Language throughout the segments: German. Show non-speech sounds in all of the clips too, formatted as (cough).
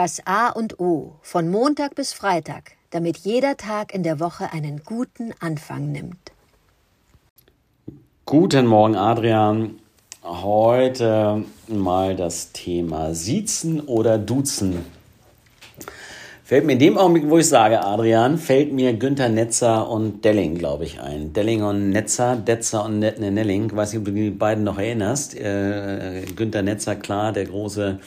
Das A und O von Montag bis Freitag, damit jeder Tag in der Woche einen guten Anfang nimmt. Guten Morgen, Adrian. Heute mal das Thema Siezen oder Duzen. Fällt mir in dem Augenblick, wo ich sage, Adrian, fällt mir Günther Netzer und Delling, glaube ich, ein. Delling und Netzer, Detzer und Nelling. Ich weiß nicht, ob du die beiden noch erinnerst. Äh, Günther Netzer, klar, der große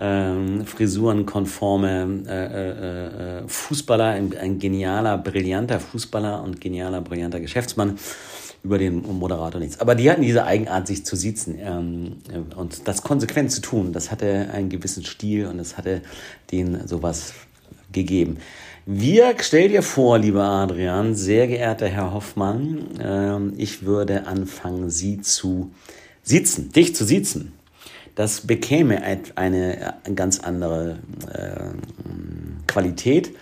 ähm, frisurenkonforme äh, äh, äh, Fußballer, ein, ein genialer, brillanter Fußballer und genialer, brillanter Geschäftsmann über den Moderator nichts. Aber die hatten diese Eigenart, sich zu siezen ähm, und das konsequent zu tun. Das hatte einen gewissen Stil und es hatte denen sowas gegeben. Wir, stell dir vor, lieber Adrian, sehr geehrter Herr Hoffmann, ähm, ich würde anfangen, Sie zu sitzen, dich zu sitzen das bekäme eine, eine ganz andere äh, Qualität,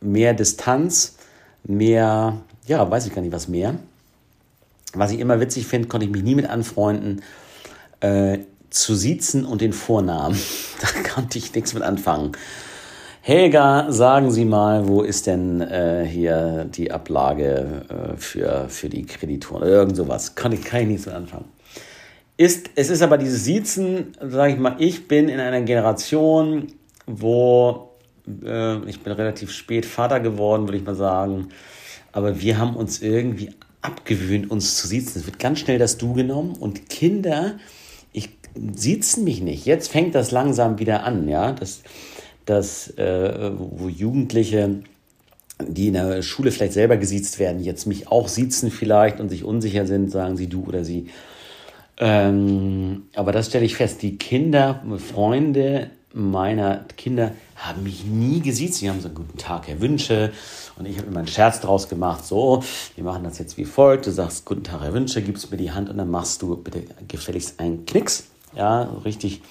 mehr Distanz, mehr, ja, weiß ich gar nicht, was mehr. Was ich immer witzig finde, konnte ich mich nie mit anfreunden, äh, zu siezen und den Vornamen. (laughs) da konnte ich nichts mit anfangen. Helga, sagen Sie mal, wo ist denn äh, hier die Ablage äh, für, für die Kreditoren? Irgend sowas. Kann ich, kann ich nichts mit anfangen. Ist, es ist aber dieses Siezen, sage ich mal, ich bin in einer Generation, wo äh, ich bin relativ spät Vater geworden, würde ich mal sagen. Aber wir haben uns irgendwie abgewöhnt, uns zu siezen. Es wird ganz schnell das Du genommen und Kinder, ich siezen mich nicht. Jetzt fängt das langsam wieder an, ja, dass, dass äh, wo Jugendliche die in der Schule vielleicht selber gesiezt werden, jetzt mich auch siezen vielleicht und sich unsicher sind, sagen sie du oder sie. Ähm, aber das stelle ich fest, die Kinder, Freunde meiner Kinder haben mich nie gesiezt. Sie haben so einen guten Tag, Herr Wünsche. Und ich habe immer einen Scherz draus gemacht. So, wir machen das jetzt wie folgt. Du sagst, guten Tag, Herr Wünsche, gibst mir die Hand und dann machst du bitte gefälligst einen Knicks. Ja, richtig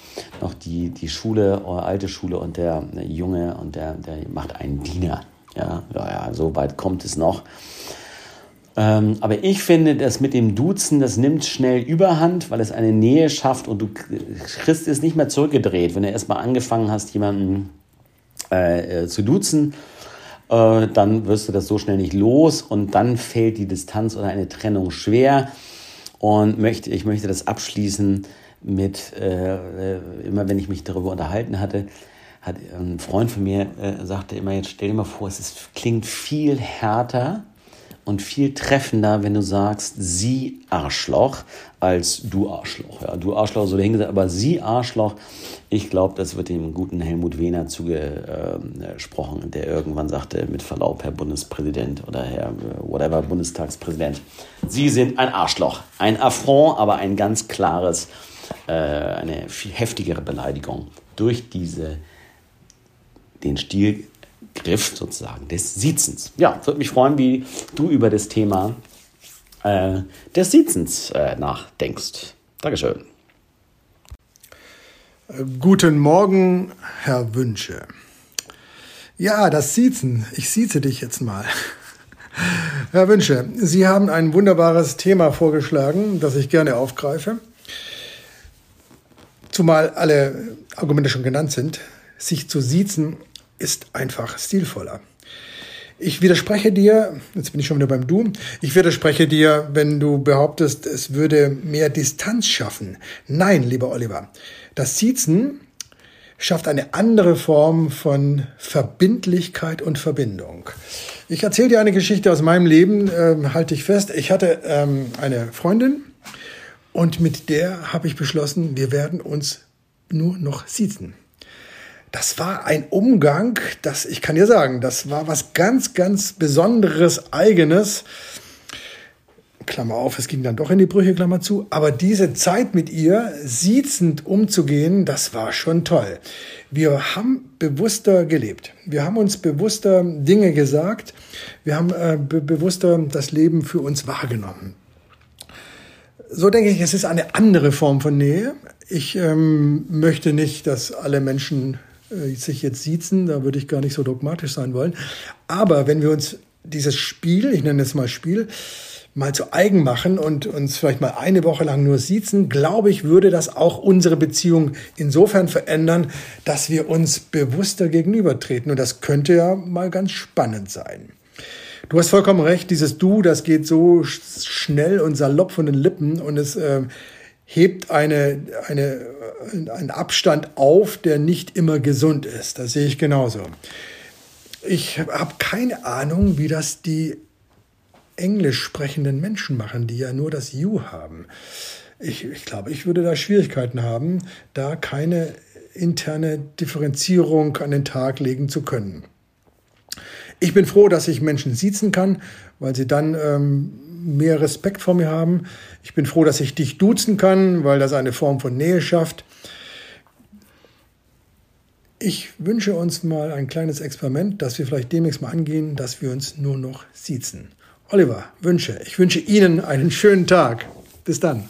noch die, die Schule, eure alte Schule und der, der Junge und der, der macht einen Diener. Ja, ja, so weit kommt es noch. Ähm, aber ich finde, das mit dem Duzen, das nimmt schnell Überhand, weil es eine Nähe schafft und du kriegst es nicht mehr zurückgedreht. Wenn du erstmal angefangen hast, jemanden äh, äh, zu duzen, äh, dann wirst du das so schnell nicht los und dann fällt die Distanz oder eine Trennung schwer. Und möchte, ich möchte das abschließen mit, äh, äh immer wenn ich mich darüber unterhalten hatte, hat ein Freund von mir sagte immer, jetzt stell dir mal vor, es ist, klingt viel härter, und viel treffender, wenn du sagst, sie Arschloch, als du Arschloch. Ja, du Arschloch so dahingesagt, aber sie Arschloch. Ich glaube, das wird dem guten Helmut Wehner zugesprochen, der irgendwann sagte, mit Verlaub, Herr Bundespräsident oder Herr whatever Bundestagspräsident, Sie sind ein Arschloch. Ein Affront, aber ein ganz klares, äh, eine viel heftigere Beleidigung durch diese, den Stil Griff sozusagen des Siezens. Ja, würde mich freuen, wie du über das Thema äh, des Siezens äh, nachdenkst. Dankeschön. Guten Morgen, Herr Wünsche. Ja, das Siezen. Ich sieze dich jetzt mal. (laughs) Herr Wünsche, Sie haben ein wunderbares Thema vorgeschlagen, das ich gerne aufgreife. Zumal alle Argumente schon genannt sind. Sich zu siezen ist einfach stilvoller. Ich widerspreche dir, jetzt bin ich schon wieder beim Du, ich widerspreche dir, wenn du behauptest, es würde mehr Distanz schaffen. Nein, lieber Oliver, das Siezen schafft eine andere Form von Verbindlichkeit und Verbindung. Ich erzähle dir eine Geschichte aus meinem Leben, äh, halte ich fest. Ich hatte ähm, eine Freundin und mit der habe ich beschlossen, wir werden uns nur noch siezen das war ein Umgang, das, ich kann dir sagen, das war was ganz, ganz Besonderes, Eigenes. Klammer auf, es ging dann doch in die Brüche, Klammer zu. Aber diese Zeit mit ihr, siezend umzugehen, das war schon toll. Wir haben bewusster gelebt. Wir haben uns bewusster Dinge gesagt. Wir haben äh, be bewusster das Leben für uns wahrgenommen. So denke ich, es ist eine andere Form von Nähe. Ich ähm, möchte nicht, dass alle Menschen äh, sich jetzt siezen, da würde ich gar nicht so dogmatisch sein wollen. Aber wenn wir uns dieses Spiel, ich nenne es mal Spiel, mal zu eigen machen und uns vielleicht mal eine Woche lang nur siezen, glaube ich, würde das auch unsere Beziehung insofern verändern, dass wir uns bewusster gegenübertreten. Und das könnte ja mal ganz spannend sein. Du hast vollkommen recht, dieses Du, das geht so schnell und salopp von den Lippen und es äh, hebt eine, eine, einen Abstand auf, der nicht immer gesund ist. Das sehe ich genauso. Ich habe keine Ahnung, wie das die englisch sprechenden Menschen machen, die ja nur das You haben. Ich, ich glaube, ich würde da Schwierigkeiten haben, da keine interne Differenzierung an den Tag legen zu können. Ich bin froh, dass ich Menschen siezen kann, weil sie dann ähm, mehr Respekt vor mir haben. Ich bin froh, dass ich dich duzen kann, weil das eine Form von Nähe schafft. Ich wünsche uns mal ein kleines Experiment, das wir vielleicht demnächst mal angehen, dass wir uns nur noch siezen. Oliver, Wünsche. Ich wünsche Ihnen einen schönen Tag. Bis dann.